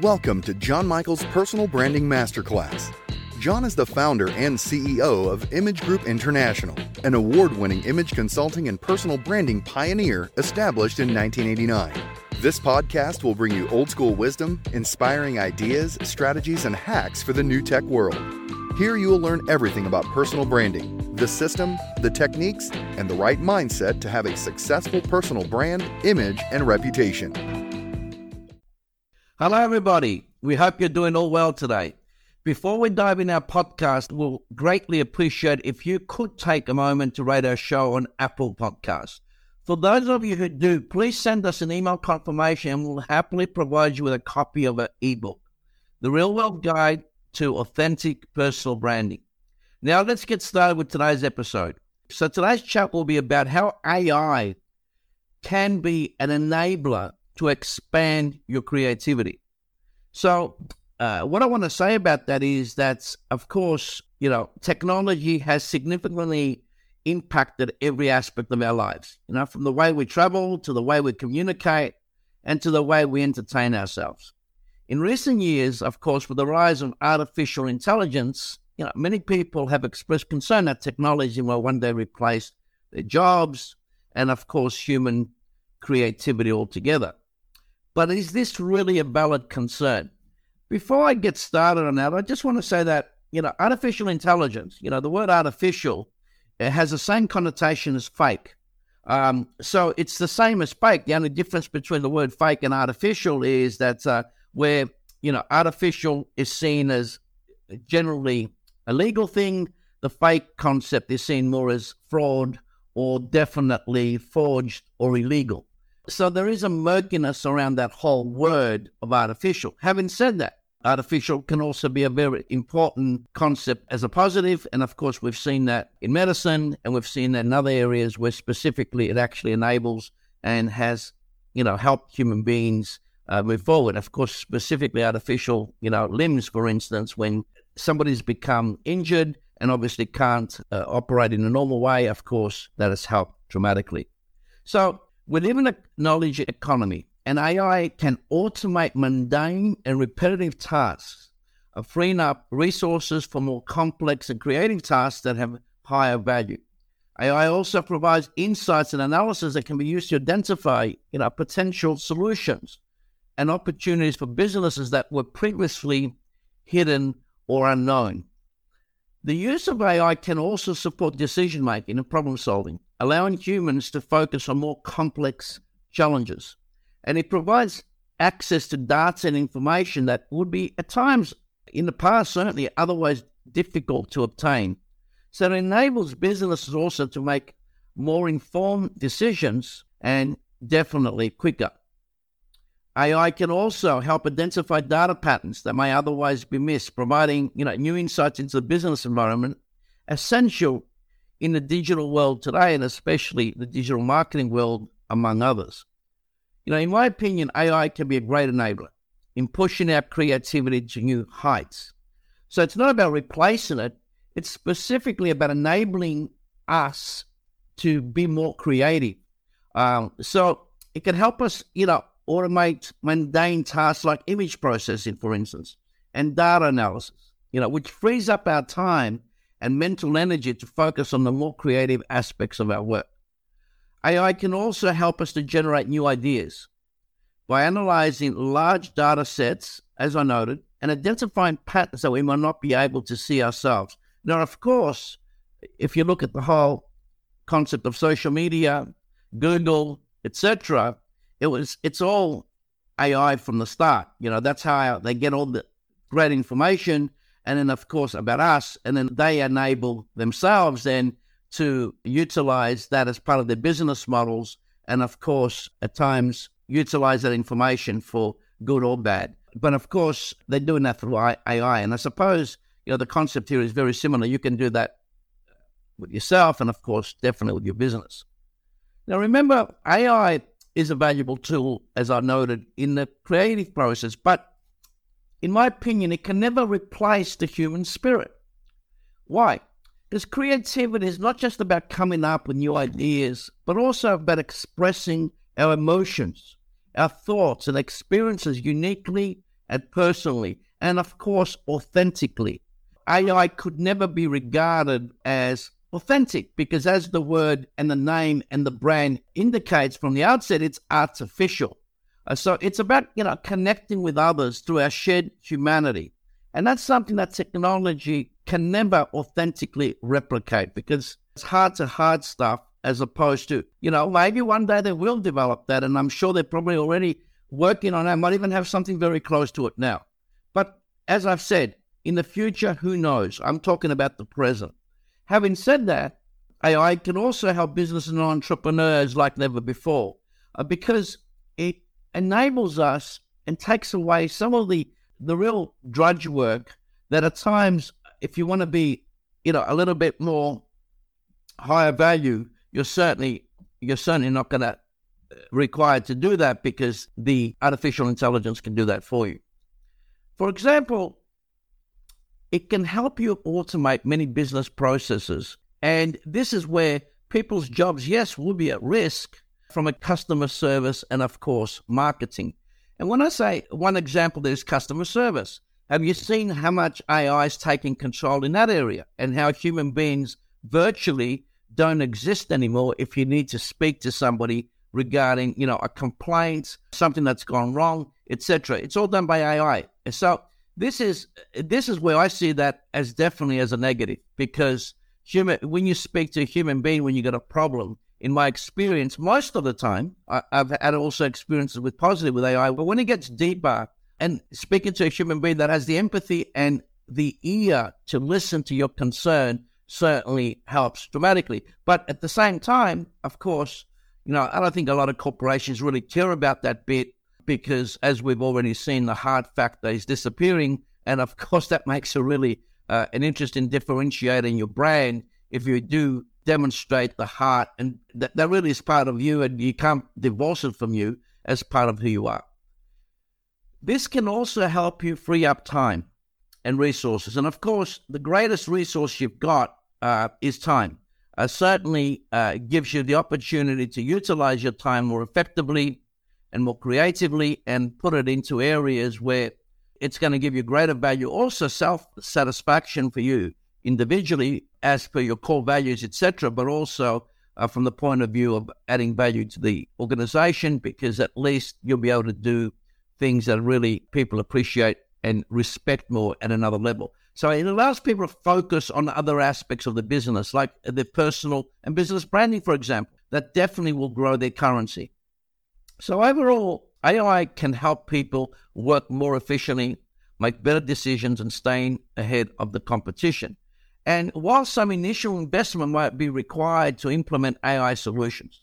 Welcome to John Michael's Personal Branding Masterclass. John is the founder and CEO of Image Group International, an award winning image consulting and personal branding pioneer established in 1989. This podcast will bring you old school wisdom, inspiring ideas, strategies, and hacks for the new tech world. Here you will learn everything about personal branding, the system, the techniques, and the right mindset to have a successful personal brand, image, and reputation. Hello, everybody. We hope you're doing all well today. Before we dive in our podcast, we'll greatly appreciate if you could take a moment to rate our show on Apple Podcasts. For those of you who do, please send us an email confirmation and we'll happily provide you with a copy of our ebook, The Real World Guide to Authentic Personal Branding. Now, let's get started with today's episode. So, today's chat will be about how AI can be an enabler to expand your creativity. So, uh, what I want to say about that is that, of course, you know, technology has significantly impacted every aspect of our lives, you know, from the way we travel to the way we communicate and to the way we entertain ourselves. In recent years, of course, with the rise of artificial intelligence, you know, many people have expressed concern that technology will one day replace their jobs and, of course, human creativity altogether. But is this really a valid concern? Before I get started on that, I just want to say that, you know, artificial intelligence, you know, the word artificial has the same connotation as fake. Um, so it's the same as fake. The only difference between the word fake and artificial is that uh, where, you know, artificial is seen as generally a legal thing, the fake concept is seen more as fraud or definitely forged or illegal. So there is a murkiness around that whole word of artificial. Having said that, artificial can also be a very important concept as a positive. And of course, we've seen that in medicine and we've seen that in other areas where specifically it actually enables and has, you know, helped human beings uh, move forward. Of course, specifically artificial, you know, limbs, for instance, when somebody's become injured and obviously can't uh, operate in a normal way, of course, that has helped dramatically. So we live in a knowledge economy, and AI can automate mundane and repetitive tasks, uh, freeing up resources for more complex and creative tasks that have higher value. AI also provides insights and analysis that can be used to identify you know, potential solutions and opportunities for businesses that were previously hidden or unknown. The use of AI can also support decision making and problem solving, allowing humans to focus on more complex challenges. And it provides access to data and information that would be, at times in the past, certainly otherwise difficult to obtain. So it enables businesses also to make more informed decisions and definitely quicker. AI can also help identify data patterns that may otherwise be missed, providing you know new insights into the business environment, essential in the digital world today, and especially the digital marketing world, among others. You know, in my opinion, AI can be a great enabler in pushing our creativity to new heights. So it's not about replacing it; it's specifically about enabling us to be more creative. Um, so it can help us, you know, automate mundane tasks like image processing, for instance, and data analysis, you know, which frees up our time and mental energy to focus on the more creative aspects of our work. AI can also help us to generate new ideas by analyzing large data sets, as I noted, and identifying patterns that we might not be able to see ourselves. Now, of course, if you look at the whole concept of social media, Google, etc., it was it's all AI from the start. You know, that's how they get all the great information, and then of course about us, and then they enable themselves then to utilize that as part of their business models, and of course at times utilize that information for good or bad. But of course they're doing that through AI, and I suppose you know the concept here is very similar. You can do that with yourself, and of course definitely with your business. Now remember, AI is a valuable tool, as I noted, in the creative process, but in my opinion, it can never replace the human spirit. Why? Because creativity is not just about coming up with new ideas, but also about expressing our emotions, our thoughts, and experiences uniquely and personally, and of course, authentically. AI could never be regarded as authentic because, as the word and the name and the brand indicates from the outset, it's artificial. Uh, so it's about you know connecting with others through our shared humanity, and that's something that technology can never authentically replicate because it's hard to heart stuff as opposed to you know maybe one day they will develop that, and I'm sure they're probably already working on that. Might even have something very close to it now. But as I've said, in the future, who knows? I'm talking about the present. Having said that, AI can also help business and entrepreneurs like never before uh, because it enables us and takes away some of the, the real drudge work that at times, if you want to be, you know, a little bit more higher value, you're certainly you're certainly not going to uh, required to do that because the artificial intelligence can do that for you. For example, it can help you automate many business processes. And this is where people's jobs, yes, will be at risk from a customer service and, of course, marketing. And when I say one example, there's customer service. Have you seen how much AI is taking control in that area and how human beings virtually don't exist anymore if you need to speak to somebody regarding, you know, a complaint, something that's gone wrong, etc. It's all done by AI. So this is this is where I see that as definitely as a negative because human when you speak to a human being when you got a problem, in my experience, most of the time I, have had also experiences with positive with AI, but when it gets deeper and speaking to a human being that has the empathy and the ear to listen to your concern certainly helps dramatically. But at the same time, of course, you know, I don't think a lot of corporations really care about that bit because, as we've already seen, the hard factor is disappearing. And of course, that makes a really uh, an interesting differentiator in your brand if you do demonstrate the heart, and that, that really is part of you, and you can't divorce it from you as part of who you are. This can also help you free up time and resources. And of course, the greatest resource you've got uh, is time. Uh, certainly uh, gives you the opportunity to utilize your time more effectively and more creatively and put it into areas where it's going to give you greater value, also self satisfaction for you individually as per your core values, etc., but also uh, from the point of view of adding value to the organization, because at least you'll be able to do things that really people appreciate and respect more at another level. So it allows people to focus on other aspects of the business, like their personal and business branding, for example, that definitely will grow their currency. So overall, AI can help people work more efficiently, make better decisions, and staying ahead of the competition. And while some initial investment might be required to implement AI solutions,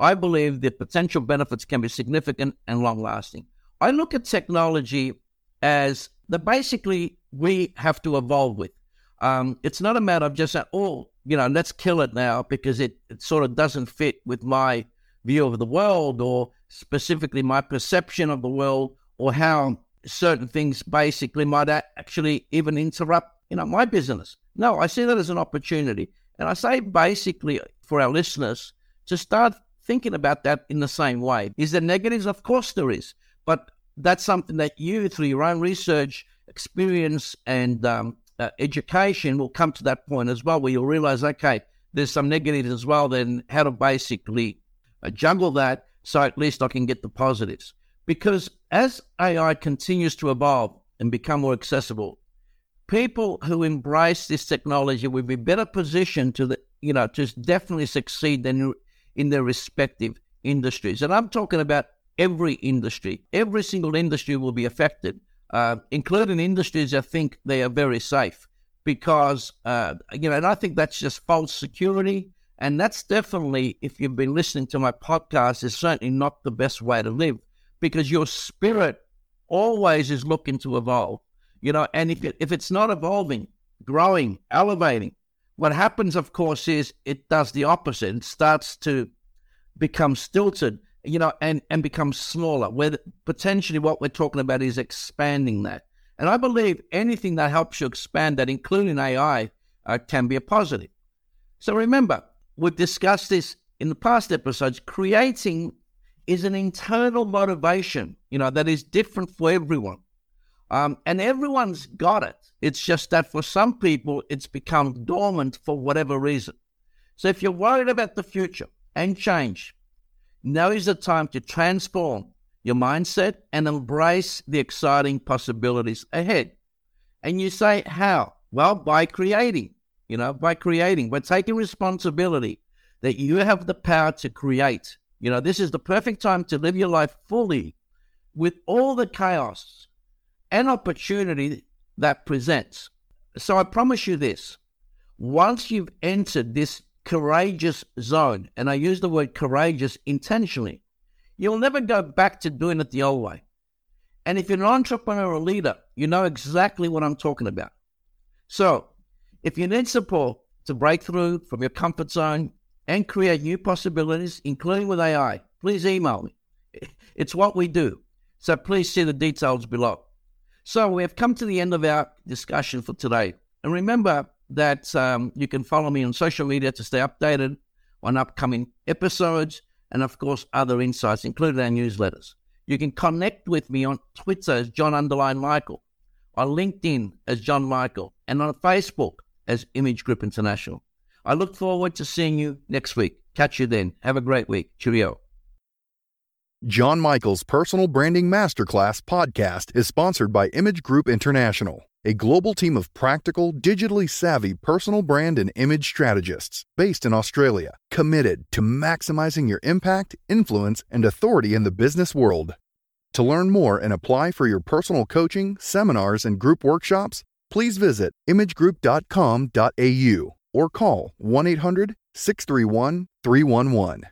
I believe the potential benefits can be significant and long lasting. I look at technology as the basically we have to evolve with. Um, it's not a matter of just oh, you know, let's kill it now because it, it sort of doesn't fit with my view of the world or specifically my perception of the world or how certain things basically might actually even interrupt you know my business no i see that as an opportunity. And i say basically for our listeners to start thinking about that in the same way. Is there negatives? Of course there is. But that's something that you through your own research experience and um, uh, education will come to that point as well where you'll realize okay there's some negatives as well then how to basically I juggle that so at least I can get the positives. Because as AI continues to evolve and become more accessible, people who embrace this technology will be better positioned to the, you know, to definitely succeed than in their respective industries. And I'm talking about every industry. Every single industry will be affected, uh, including industries that think they are very safe. Because, uh, you know, and I think that's just false security. And that's definitely, if you've been listening to my podcast, is certainly not the best way to live because your spirit always is looking to evolve, you know. And if it, if it's not evolving, growing, elevating, what happens, of course, is it does the opposite. It starts to become stilted, you know, and and becomes smaller. Where potentially what we're talking about is expanding that. And I believe anything that helps you expand that, including AI, uh, can be a positive. So remember, we've discussed this in the past episodes. Creating is an internal motivation, you know, that is different for everyone. Um, and everyone's got it. It's just that for some people, it's become dormant for whatever reason. So if you're worried about the future and change, now is the time to transform your mindset and embrace the exciting possibilities ahead. And you say, how? Well, by creating, you know, by creating, by taking responsibility that you have the power to create. You know, this is the perfect time to live your life fully with all the chaos and opportunity that presents. So I promise you this once you've entered this courageous zone, and I use the word courageous intentionally, you'll never go back to doing it the old way. And if you're an entrepreneur or leader, you know exactly what I'm talking about. So if you need support to break through from your comfort zone and create new possibilities, including with AI, please email me. It's what we do. So please see the details below. So we have come to the end of our discussion for today. And remember that um, you can follow me on social media to stay updated on upcoming episodes and, of course, other insights, including our newsletters. You can connect with me on Twitter as John Underline Michael, on LinkedIn as John Michael, and on Facebook as Image Group International. I look forward to seeing you next week. Catch you then. Have a great week. Cheerio. John Michael's Personal Branding Masterclass podcast is sponsored by Image Group International, a global team of practical, digitally savvy personal brand and image strategists based in Australia, committed to maximizing your impact, influence, and authority in the business world. To learn more and apply for your personal coaching, seminars, and group workshops, please visit imagegroup.com.au or call 1 800 631 311.